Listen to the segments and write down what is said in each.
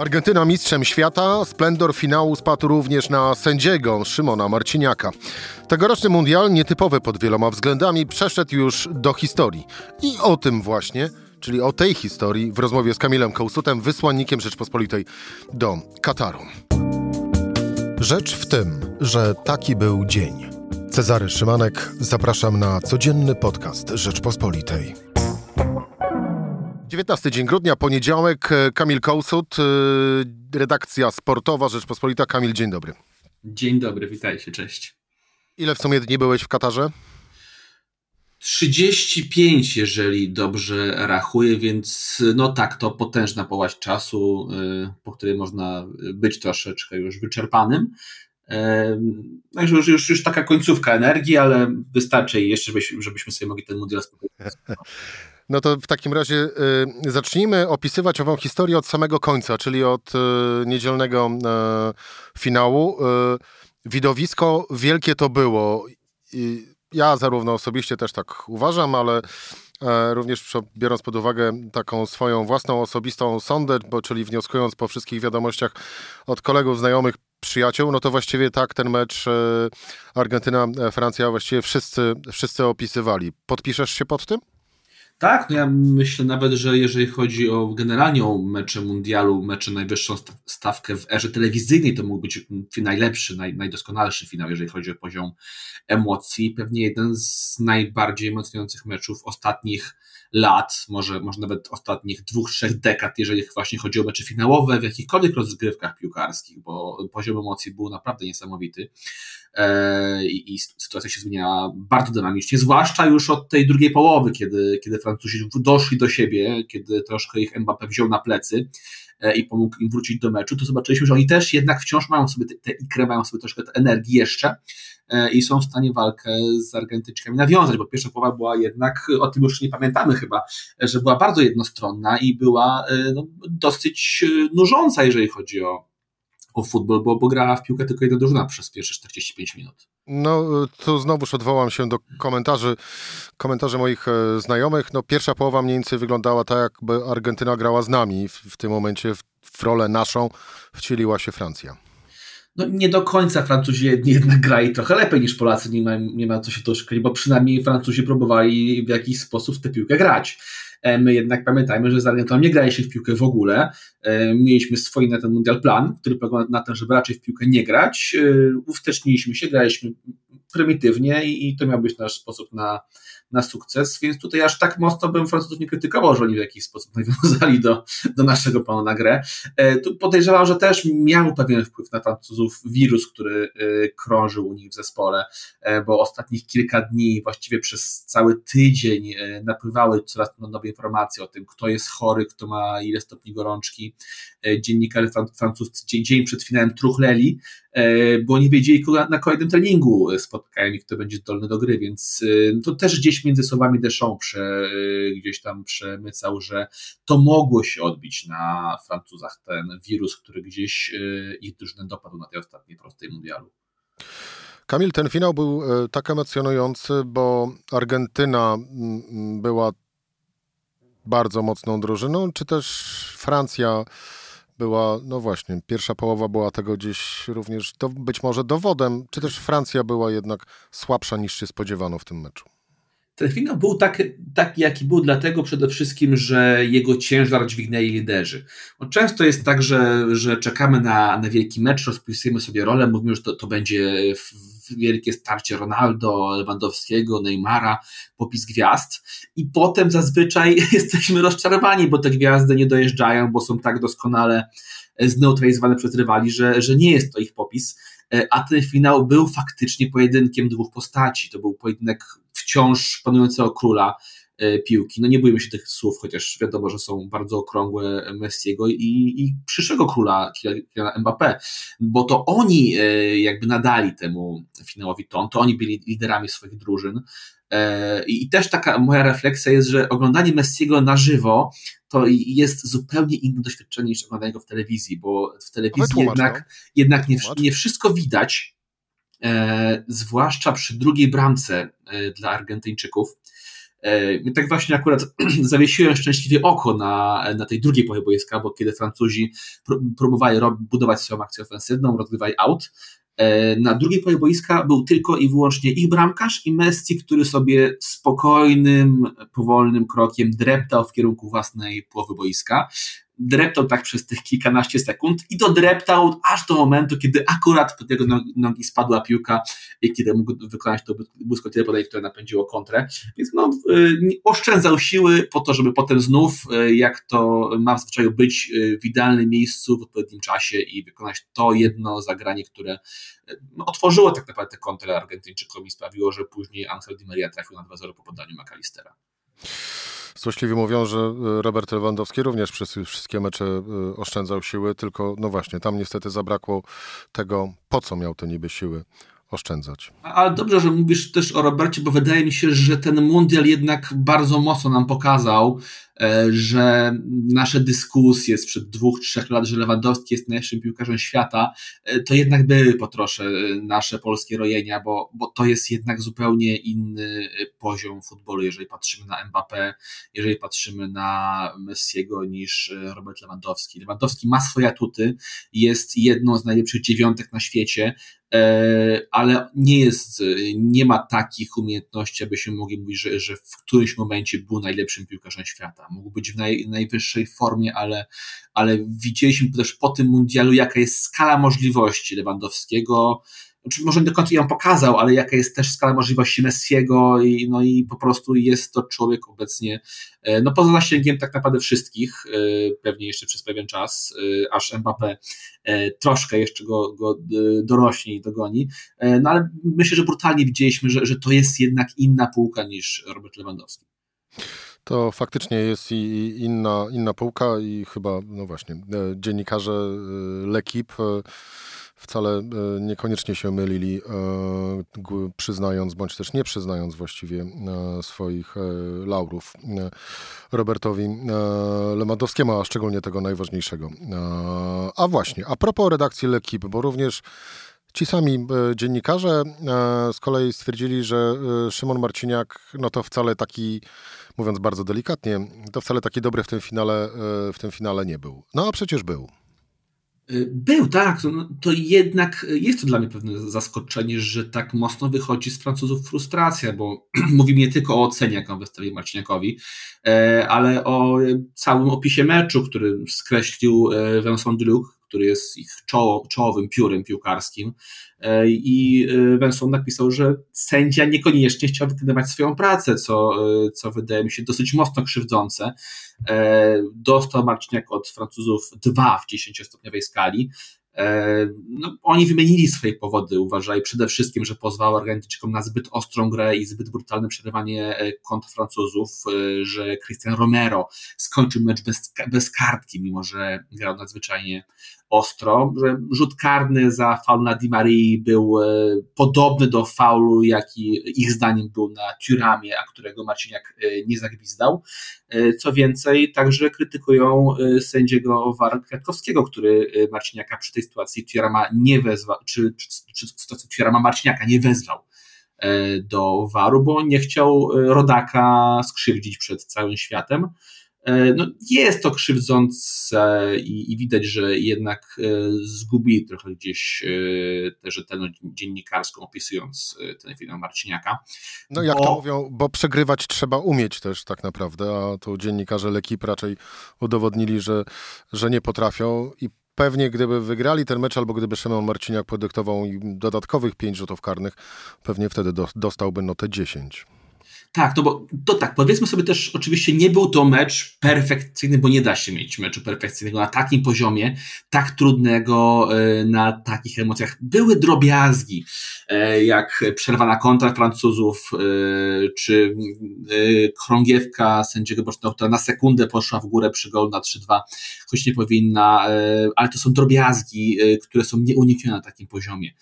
Argentyna mistrzem świata, splendor finału spadł również na sędziego Szymona Marciniaka. Tegoroczny mundial, nietypowy pod wieloma względami, przeszedł już do historii. I o tym właśnie, czyli o tej historii, w rozmowie z Kamilem Kołsutem, wysłannikiem Rzeczpospolitej do Kataru. Rzecz w tym, że taki był dzień. Cezary Szymanek, zapraszam na codzienny podcast Rzeczpospolitej. 19 dzień grudnia, poniedziałek, e, Kamil Kołsut, e, redakcja sportowa Rzeczpospolita. Kamil, dzień dobry. Dzień dobry, witajcie, cześć. Ile w sumie dni byłeś w Katarze? 35, jeżeli dobrze rachuję, więc no tak, to potężna połaść czasu, e, po której można być troszeczkę już wyczerpanym. Także już, już, już taka końcówka energii, ale wystarczy jeszcze, żebyśmy sobie mogli ten mundial spokojnie. No to w takim razie y, zacznijmy opisywać ową historię od samego końca, czyli od y, niedzielnego y, finału. Y, widowisko wielkie to było. I ja zarówno osobiście też tak uważam, ale e, również biorąc pod uwagę taką swoją własną osobistą sondę, bo czyli wnioskując po wszystkich wiadomościach od kolegów, znajomych, przyjaciół, no to właściwie tak ten mecz e, Argentyna-Francja właściwie wszyscy, wszyscy opisywali. Podpiszesz się pod tym? Tak, no ja myślę nawet, że jeżeli chodzi o generalnie o mecze mundialu, mecze najwyższą stawkę w erze telewizyjnej, to mógł być najlepszy, naj, najdoskonalszy finał, jeżeli chodzi o poziom emocji. Pewnie jeden z najbardziej emocjonujących meczów ostatnich lat, może, może nawet ostatnich dwóch, trzech dekad, jeżeli właśnie chodzi o mecze finałowe w jakichkolwiek rozgrywkach piłkarskich, bo poziom emocji był naprawdę niesamowity e, i, i sytuacja się zmieniała bardzo dynamicznie, zwłaszcza już od tej drugiej połowy, kiedy, kiedy Francuzi doszli do siebie, kiedy troszkę ich Mbappé wziął na plecy e, i pomógł im wrócić do meczu, to zobaczyliśmy, że oni też jednak wciąż mają sobie te, ikrę, mają sobie troszkę energii jeszcze e, i są w stanie walkę z Argentyńczykami nawiązać, bo pierwsza połowa była jednak, o tym już nie pamiętamy chyba, że była bardzo jednostronna i była e, no, dosyć nużąca, jeżeli chodzi o, o futbol, bo, bo grała w piłkę tylko jedna drużyna przez pierwsze 45 minut. No, tu znowuż odwołam się do komentarzy, komentarzy moich e, znajomych. No, pierwsza połowa mniej więcej wyglądała tak, jakby Argentyna grała z nami. W, w tym momencie w, w rolę naszą wcieliła się Francja. No, nie do końca Francuzi jednak grali trochę lepiej niż Polacy, nie ma, nie ma co się tu szukać, bo przynajmniej Francuzi próbowali w jakiś sposób tę piłkę grać. E, my jednak pamiętajmy, że z Argentyną nie graliśmy w piłkę w ogóle. E, mieliśmy swój na ten mundial plan, który polegał na tym, żeby raczej w piłkę nie grać. E, uwsteczniliśmy się, graliśmy prymitywnie i to miał być nasz sposób na, na sukces, więc tutaj aż tak mocno bym Francuzów nie krytykował, że oni w jakiś sposób nawiązali do, do naszego planu na grę. Tu podejrzewam, że też miał pewien wpływ na Francuzów wirus, który krążył u nich w zespole, bo ostatnich kilka dni, właściwie przez cały tydzień napływały coraz nowe informacje o tym, kto jest chory, kto ma ile stopni gorączki. E, dziennikarze francuscy dzień przed finałem truchleli, e, bo nie wiedzieli, kogo na kolejnym treningu spotkają i kto będzie zdolny do gry, więc e, to też gdzieś między słowami Deschamps prze, gdzieś tam przemycał, że to mogło się odbić na Francuzach, ten wirus, który gdzieś ich drużynę dopadł na tej ostatniej prostej mundialu. Kamil, ten finał był tak emocjonujący, bo Argentyna była bardzo mocną drużyną, czy też Francja była, no właśnie, pierwsza połowa była tego gdzieś również być może dowodem, czy też Francja była jednak słabsza niż się spodziewano w tym meczu? Ten finał był tak, taki, jaki był, dlatego przede wszystkim, że jego ciężar dźwignęli liderzy. Często jest tak, że, że czekamy na, na wielki mecz, rozpisujemy sobie rolę, mówimy, że to, to będzie wielkie starcie Ronaldo, Lewandowskiego, Neymara, popis gwiazd i potem zazwyczaj jesteśmy rozczarowani, bo te gwiazdy nie dojeżdżają, bo są tak doskonale zneutralizowane przez rywali, że, że nie jest to ich popis, a ten finał był faktycznie pojedynkiem dwóch postaci. To był pojedynek wciąż panującego króla, E, piłki. No nie bójmy się tych słów, chociaż wiadomo, że są bardzo okrągłe Messiego i, i przyszłego króla Kyliana Mbappé, bo to oni e, jakby nadali temu finałowi ton, to oni byli liderami swoich drużyn. E, I też taka moja refleksja jest, że oglądanie Messiego na żywo to jest zupełnie inne doświadczenie niż oglądanie go w telewizji, bo w telewizji tłumacz, jednak, no. jednak nie, nie wszystko widać, zwłaszcza przy drugiej bramce e, dla Argentyńczyków. I tak właśnie akurat zawiesiłem szczęśliwie oko na, na tej drugiej połowie boiska, bo kiedy Francuzi próbowali budować swoją akcję ofensywną, rozgrywali out, E, na drugiej połowie boiska był tylko i wyłącznie ich bramkarz i Messi, który sobie spokojnym, powolnym krokiem dreptał w kierunku własnej połowy boiska dreptał tak przez tych kilkanaście sekund i to dreptał aż do momentu, kiedy akurat pod jego nogi spadła piłka i kiedy mógł wykonać to błyskotliwe podejście, które napędziło kontrę. Więc no, y, oszczędzał siły po to, żeby potem znów, y, jak to ma w zwyczaju być, y, w idealnym miejscu, w odpowiednim czasie i wykonać to jedno zagranie, które no, otworzyło tak naprawdę kontrę Argentyńczykom i sprawiło, że później Angel Di Maria trafił na 2-0 po podaniu McAllistera. Złośliwi mówią, że e, Robert Lewandowski również przez wszystkie mecze e, oszczędzał siły, tylko no właśnie, tam niestety zabrakło tego, po co miał te niby siły oszczędzać. Ale dobrze, że mówisz też o Robercie, bo wydaje mi się, że ten mundial jednak bardzo mocno nam pokazał, e, że nasze dyskusje sprzed dwóch, trzech lat, że Lewandowski jest najlepszym piłkarzem świata, e, to jednak były po trosze e, nasze polskie rojenia, bo, bo to jest jednak zupełnie inny poziom futbolu, jeżeli patrzymy na Mbappé, jeżeli patrzymy na Messiego niż Robert Lewandowski. Lewandowski ma swoje atuty, jest jedną z najlepszych dziewiątek na świecie, ale nie jest, nie ma takich umiejętności, aby się mogli mówić, że, że w którymś momencie był najlepszym piłkarzem świata. Mógł być w naj, najwyższej formie, ale, ale widzieliśmy też po tym mundialu, jaka jest skala możliwości Lewandowskiego, znaczy może nie do końca ją pokazał, ale jaka jest też skala możliwości Messiego i, no i po prostu jest to człowiek obecnie, e, no poza zasięgiem tak naprawdę wszystkich, e, pewnie jeszcze przez pewien czas, e, aż Mbappé troszkę jeszcze go, go dorośnie i dogoni, no ale myślę, że brutalnie widzieliśmy, że, że to jest jednak inna półka niż Robert Lewandowski. To faktycznie jest i inna, inna półka i chyba, no właśnie, dziennikarze L'Equipe wcale e, niekoniecznie się mylili, e, przyznając bądź też nie przyznając właściwie e, swoich laurów Robertowi Lewandowskiemu, a szczególnie tego najważniejszego. A właśnie, a propos redakcji L'Equipe, bo również Ci sami dziennikarze z kolei stwierdzili, że Szymon Marciniak, no to wcale taki, mówiąc bardzo delikatnie, to wcale taki dobry w tym finale, w tym finale nie był. No a przecież był. Był, tak. To, no, to jednak jest to dla mnie pewne zaskoczenie, że tak mocno wychodzi z Francuzów frustracja, bo mówimy nie tylko o ocenie, jaką wystawił Marciniakowi, e, ale o całym opisie meczu, który skreślił e, Vincent Deluc, który jest ich czoło, czołowym piórem piłkarskim. E, I e, Węsą napisał, że sędzia niekoniecznie chciał wykonywać swoją pracę, co, e, co wydaje mi się dosyć mocno krzywdzące. Dostał Marciniak od Francuzów dwa w 10-stopniowej skali. No, oni wymienili swoje powody, uważaj przede wszystkim, że pozwał Argentyńczykom na zbyt ostrą grę i zbyt brutalne przerywanie kont Francuzów, że Cristian Romero skończył mecz bez, bez kartki, mimo że grał nadzwyczajnie ostro, że rzut karny za faul na Di Marii był podobny do faulu, jaki ich zdaniem był na Turamie, a którego Marciniak nie zagwizdał. Co więcej, także krytykują sędziego War Kwiatkowskiego, który Marciniaka przy tej sytuacji Tierama nie wezwał, czy, czy, sytuacji Tierama Marciniaka nie wezwał e, do waru, bo nie chciał e, rodaka skrzywdzić przed całym światem. E, no, jest to krzywdzące i, i, widać, że jednak zgubi trochę gdzieś tę rzetelność dziennikarską, opisując ten film Marciniaka. No jak bo... to mówią, bo przegrywać trzeba umieć też tak naprawdę, a tu dziennikarze Lekip raczej udowodnili, że, że nie potrafią i pewnie gdyby wygrali ten mecz, albo gdyby Szymon Marciniak podyktował im dodatkowych pięć rzutów karnych, pewnie wtedy do, dostałby notę 10. Tak, no bo to tak, powiedzmy sobie też, oczywiście nie był to mecz perfekcyjny, bo nie da się mieć meczu perfekcyjnego na takim poziomie, tak trudnego, e, na takich emocjach. Były drobiazgi, e, jak przerwa na kontrakt Francuzów, e, czy krągiewka sędziego bocznego, która na sekundę poszła w górę przy gol na 3-2, choć nie powinna, ale to są drobiazgi, które są nieuniknione na takim poziomie.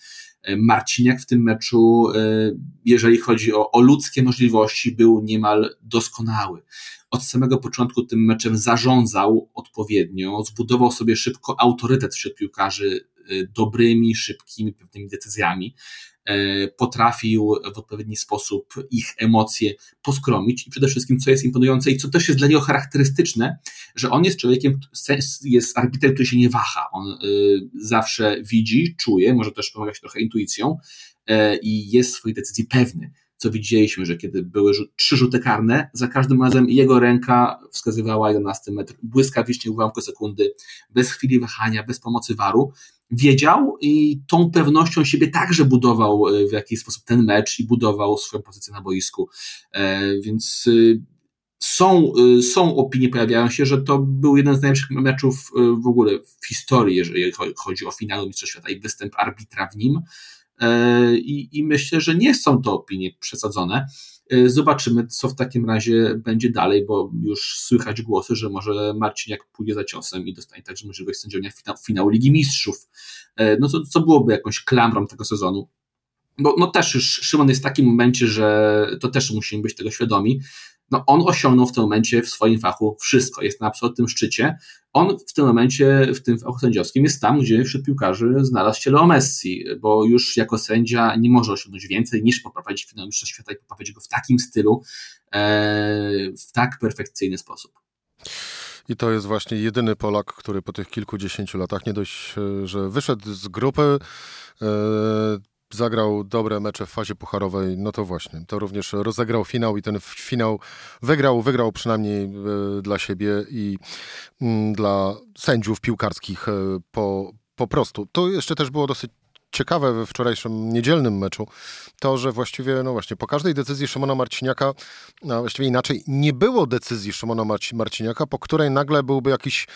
Marciniak w tym meczu, jeżeli chodzi o, o ludzkie możliwości, był niemal doskonały. Od samego początku tym meczem zarządzał odpowiednio, zbudował sobie szybko autorytet wśród piłkarzy y, dobrymi, szybkimi, pewnymi decyzjami. E, potrafił w odpowiedni sposób ich emocje poskromić i przede wszystkim, co jest imponujące i co też jest dla niego charakterystyczne, że on jest człowiekiem, jest arbitrem, który się nie waha. On y, zawsze widzi, czuje, może też pomagać trochę intuicją e, i jest swojej decyzji pewny co widzieliśmy, że kiedy były trzy rzuty karne, za każdym razem jego ręka wskazywała 11 metr, błyskawicznie ułamku sekundy, bez chwili wahania, bez pomocy waru. Wiedział i tą pewnością siebie także budował e, w jakiś sposób ten mecz i budował swoją pozycję na boisku. E, więc e, są, są opinie, pojawiają się, że to był jeden z najlepszych meczów w ogóle w historii, jeżeli chodzi o finały Mistrzostw Świata i występ arbitra w nim. I, I myślę, że nie są to opinie przesadzone. E, zobaczymy, co w takim razie będzie dalej, bo już słychać głosy, że może Marciniak pójdzie za ciosem i dostanie także możliwość sędziowania finału, finału Ligi Mistrzów. E, no to, co byłoby jakąś klamrą tego sezonu. Bo no też już Szymon jest w takim momencie, że to też musimy być tego świadomi, no on osiągnął w tym momencie w swoim fachu wszystko, jest na absolutnym szczycie. On w tym momencie, w tym fachu sędziowskim jest tam, gdzie wśród piłkarzy znalazł się Leo Messi, bo już jako sędzia nie może osiągnąć więcej niż poprowadzić finał Mistrzostw Świata i poprowadzić go w takim stylu, e, w tak perfekcyjny sposób. I to jest właśnie jedyny Polak, który po tych kilkudziesięciu latach nie dość, e, że wyszedł z grupy, e, zagrał dobre mecze w fazie pucharowej, no to właśnie, to również rozegrał finał i ten finał wygrał, wygrał przynajmniej e, dla siebie i mm, dla sędziów piłkarskich e, po, po prostu. To jeszcze też było dosyć ciekawe we wczorajszym niedzielnym meczu, to, że właściwie, no właśnie, po każdej decyzji Szymona Marciniaka, a właściwie inaczej, nie było decyzji Szymona Marciniaka, po której nagle byłby jakiś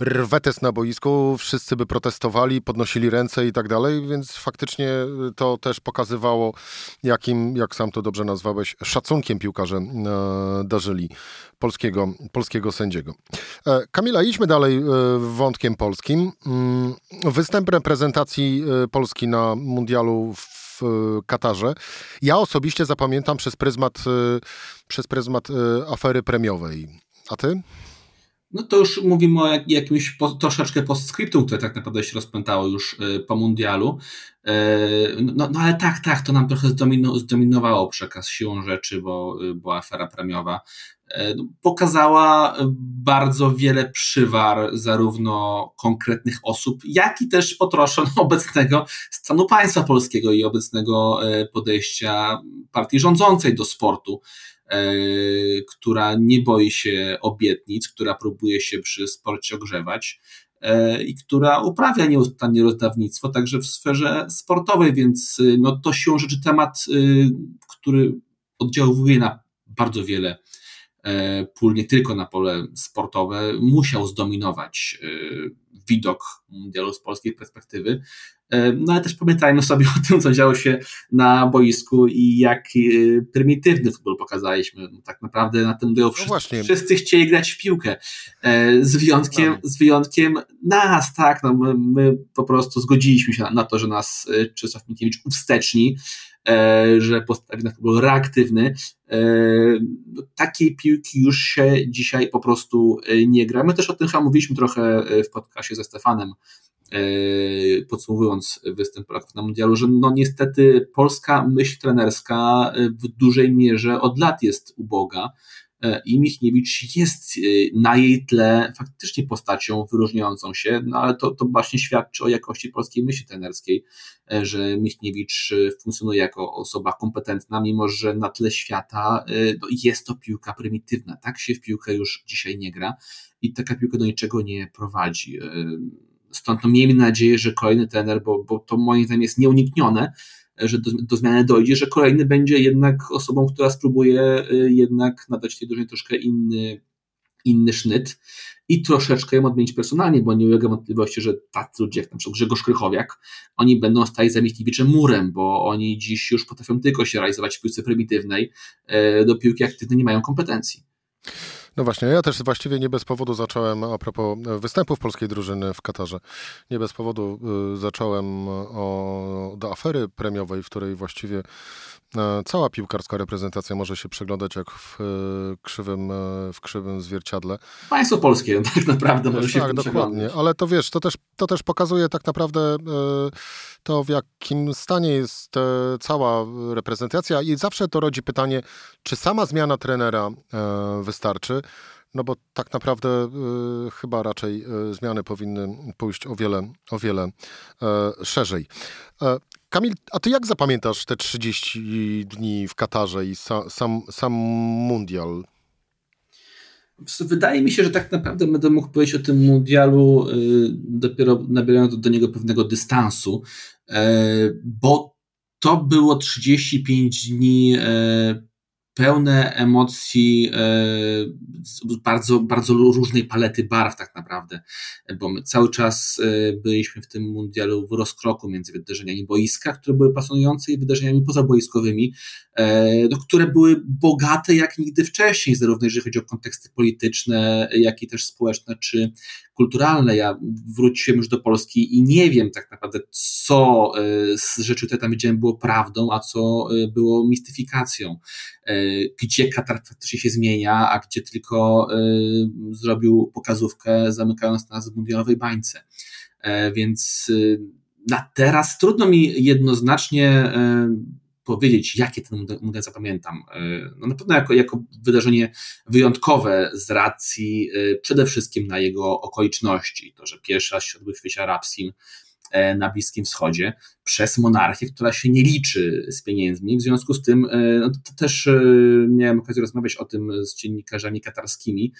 rwetes na boisku, wszyscy by protestowali, podnosili ręce i tak dalej, więc faktycznie to też pokazywało, jakim, jak sam to dobrze nazwałeś, szacunkiem piłkarze e, darzyli polskiego, polskiego sędziego. E, Kamila, idźmy dalej e, wątkiem polskim. Mm, występ reprezentacji Polski na mundialu w Katarze. Ja osobiście zapamiętam przez pryzmat, przez pryzmat afery premiowej. A ty? No to już mówimy o jakimś po, troszeczkę postscriptum, które tak naprawdę się rozpętało już y, po mundialu. Y, no, no ale tak, tak, to nam trochę zdominowało przekaz siłą rzeczy, bo, y, bo afera premiowa no, pokazała bardzo wiele przywar zarówno konkretnych osób, jak i też potroszon obecnego stanu państwa polskiego i obecnego podejścia partii rządzącej do sportu. E, która nie boi się obietnic, która próbuje się przy sporcie ogrzewać e, i która uprawia nieustannie rozdawnictwo także w sferze sportowej, więc y, no, to siłą rzeczy temat, który oddziałuje na bardzo wiele e, pól, nie tylko na pole sportowe, musiał zdominować widok mundialu z polskiej perspektywy. E, no ale też pamiętajmy sobie o tym, co działo się na boisku i jak e, prymitywny futbol pokazaliśmy. No, tak naprawdę na tym mundialu no wszyscy, wszyscy, chcieli grać w piłkę. E, z wyjątkiem, z wyjątkiem nas, tak, no my, my po prostu zgodziliśmy się na, na to, że nas Czesław Minkiewicz usteczni, że postawi na futbol reaktywny. No, takiej piłki już się dzisiaj po prostu nie gra. My też o tym chyba mówiliśmy trochę w podcastie ze Stefanem podsumowując występ Polaków na mundialu, że no niestety polska myśl trenerska e, w dużej mierze od lat jest uboga e, i Michniewicz jest na jej tle faktycznie postacią wyróżniającą się, no ale to, to właśnie świadczy o jakości polskiej myśli trenerskiej, że Michniewicz funkcjonuje jako osoba kompetentna, mimo że na tle świata no, jest to piłka prymitywna. Tak się w piłkę już dzisiaj nie gra i taka piłka do niczego nie prowadzi. Stąd no, miejmy nadzieję, że kolejny trener, bo, bo to moim zdaniem jest nieuniknione, że do, do zmiany dojdzie, że kolejny będzie jednak osobą, która spróbuje y, jednak nadać tej drużynie troszkę inny, inny sznyt i troszeczkę ją odmienić personalnie, bo nie ulega wątpliwości, że tacy ludzie jak na przykład Grzegorz Krychowiak, oni będą stać za Michniewiczem murem, bo oni dziś już potrafią tylko się realizować w piłce prymitywnej, y, do piłki aktywnej nie mają kompetencji. No właśnie, ja też właściwie nie bez powodu zacząłem, a propos występów polskiej drużyny w Katarze, nie bez powodu y, zacząłem o, do afery premiowej, w której właściwie E, cała piłkarska reprezentacja może się przeglądać jak w e, krzywym, e, w krzywym zwierciadle. Państwo polskie tak naprawdę może się Tak, dokładnie, ale to wiesz, to też, to też pokazuje tak naprawdę to, w jakim stanie jest cała reprezentacja i zawsze to rodzi pytanie, czy sama zmiana trenera wystarczy, no bo tak naprawdę y, chyba raczej y, zmiany powinny pójść o wiele, o wiele y, szerzej. Kamil, a ty jak zapamiętasz te 30 dni w Katarze i sa, sam, sam mundial? Wydaje mi się, że tak naprawdę będę mógł powiedzieć o tym mundialu dopiero nabierając do niego pewnego dystansu, bo to było 35 dni pełne emocji, e, bardzo, bardzo różnej palety barw tak naprawdę, bo my cały czas e, byliśmy w tym mundialu w rozkroku między wydarzeniami boiska, które były pasjonujące i wydarzeniami pozaboiskowymi, e, no, które były bogate jak nigdy wcześniej, zarówno jeżeli chodzi o konteksty polityczne, jak i też społeczne czy kulturalne. Ja wróciłem już do Polski i nie wiem tak naprawdę, co z rzeczy, które tam widziałem, było prawdą, a co było mistyfikacją gdzie Katar faktycznie się zmienia, a gdzie tylko zrobił pokazówkę zamykając nas w mundialowej bańce. E, więc na teraz trudno mi jednoznacznie powiedzieć, jakie ten mundial zapamiętam. No na pewno jako, jako wydarzenie wyjątkowe z racji przede wszystkim na jego okoliczności. To, że pierwszy raz się odbył w świecie arabskim, E, na Bliskim Wschodzie przez monarchię, która się nie liczy z pieniędzmi. W związku z tym e, no, to też e, miałem okazję rozmawiać o tym z dziennikarzami katarskimi.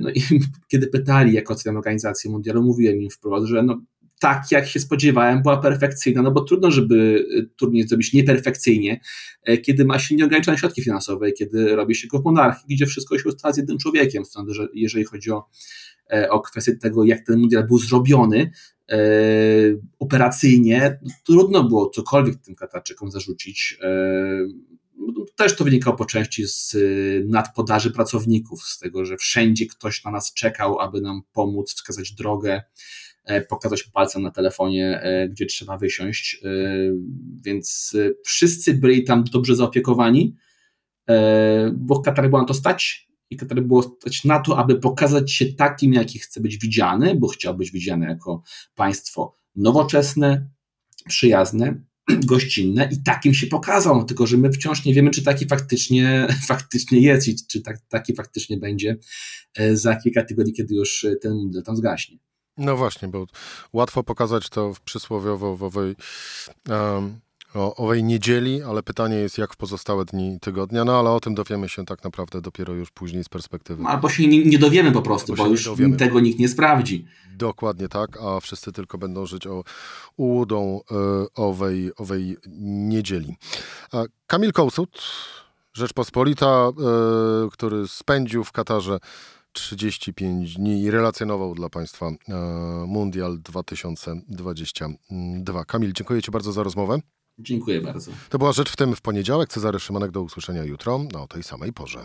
No i kiedy pytali, jak oceniam organizację mundialu, mówiłem im wprost, że no, tak jak się spodziewałem, była perfekcyjna, no bo trudno, żeby turniej zrobić nieperfekcyjnie, kiedy ma się nieograniczone środki finansowe, kiedy robi się go w monarchii, gdzie wszystko się ustala z jednym człowiekiem. Stąd, że jeżeli chodzi o, o kwestię tego, jak ten mundial był zrobiony, E, operacyjnie trudno było cokolwiek tym Katarczykom zarzucić. E, też to wynikało po części z nadpodaży pracowników, z tego, że wszędzie ktoś na nas czekał, aby nam pomóc, wskazać drogę, e, pokazać palcem na telefonie, gdzie trzeba wysiąść. Więc wszyscy byli tam dobrze zaopiekowani, bo w Katarze było na to stać i które było stać na to, aby pokazać się takim, jaki chce być widziany, bo chciał być widziany jako państwo nowoczesne, przyjazne, gościnne i takim się pokazał, tylko że my wciąż nie wiemy, czy taki faktycznie, faktycznie jest i czy tak, taki faktycznie będzie e, za kilka tygodni, kiedy już ten model tam zgaśnie. No właśnie, bo łatwo pokazać to w przysłowiowo w owej um, o owej niedzieli, ale pytanie jest, jak w pozostałe dni tygodnia, no ale o tym dowiemy się tak naprawdę dopiero już później z perspektywy. Albo się nie, nie dowiemy po prostu, bo już dowiemy. tego nikt nie sprawdzi. Dokładnie tak, a wszyscy tylko będą żyć o ułudą y, owej, owej niedzieli. A Kamil Kołsut, Rzeczpospolita, y, który spędził w Katarze 35 dni i relacjonował dla Państwa y, Mundial 2022. Kamil, dziękuję Ci bardzo za rozmowę. Dziękuję bardzo. To była rzecz w tym w poniedziałek. Cezary Szymanek do usłyszenia jutro o tej samej porze.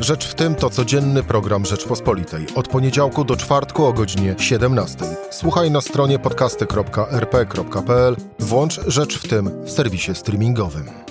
Rzecz w tym to codzienny program Rzeczpospolitej. Od poniedziałku do czwartku o godzinie 17. Słuchaj na stronie podcasty.rp.pl. Włącz Rzecz w tym w serwisie streamingowym.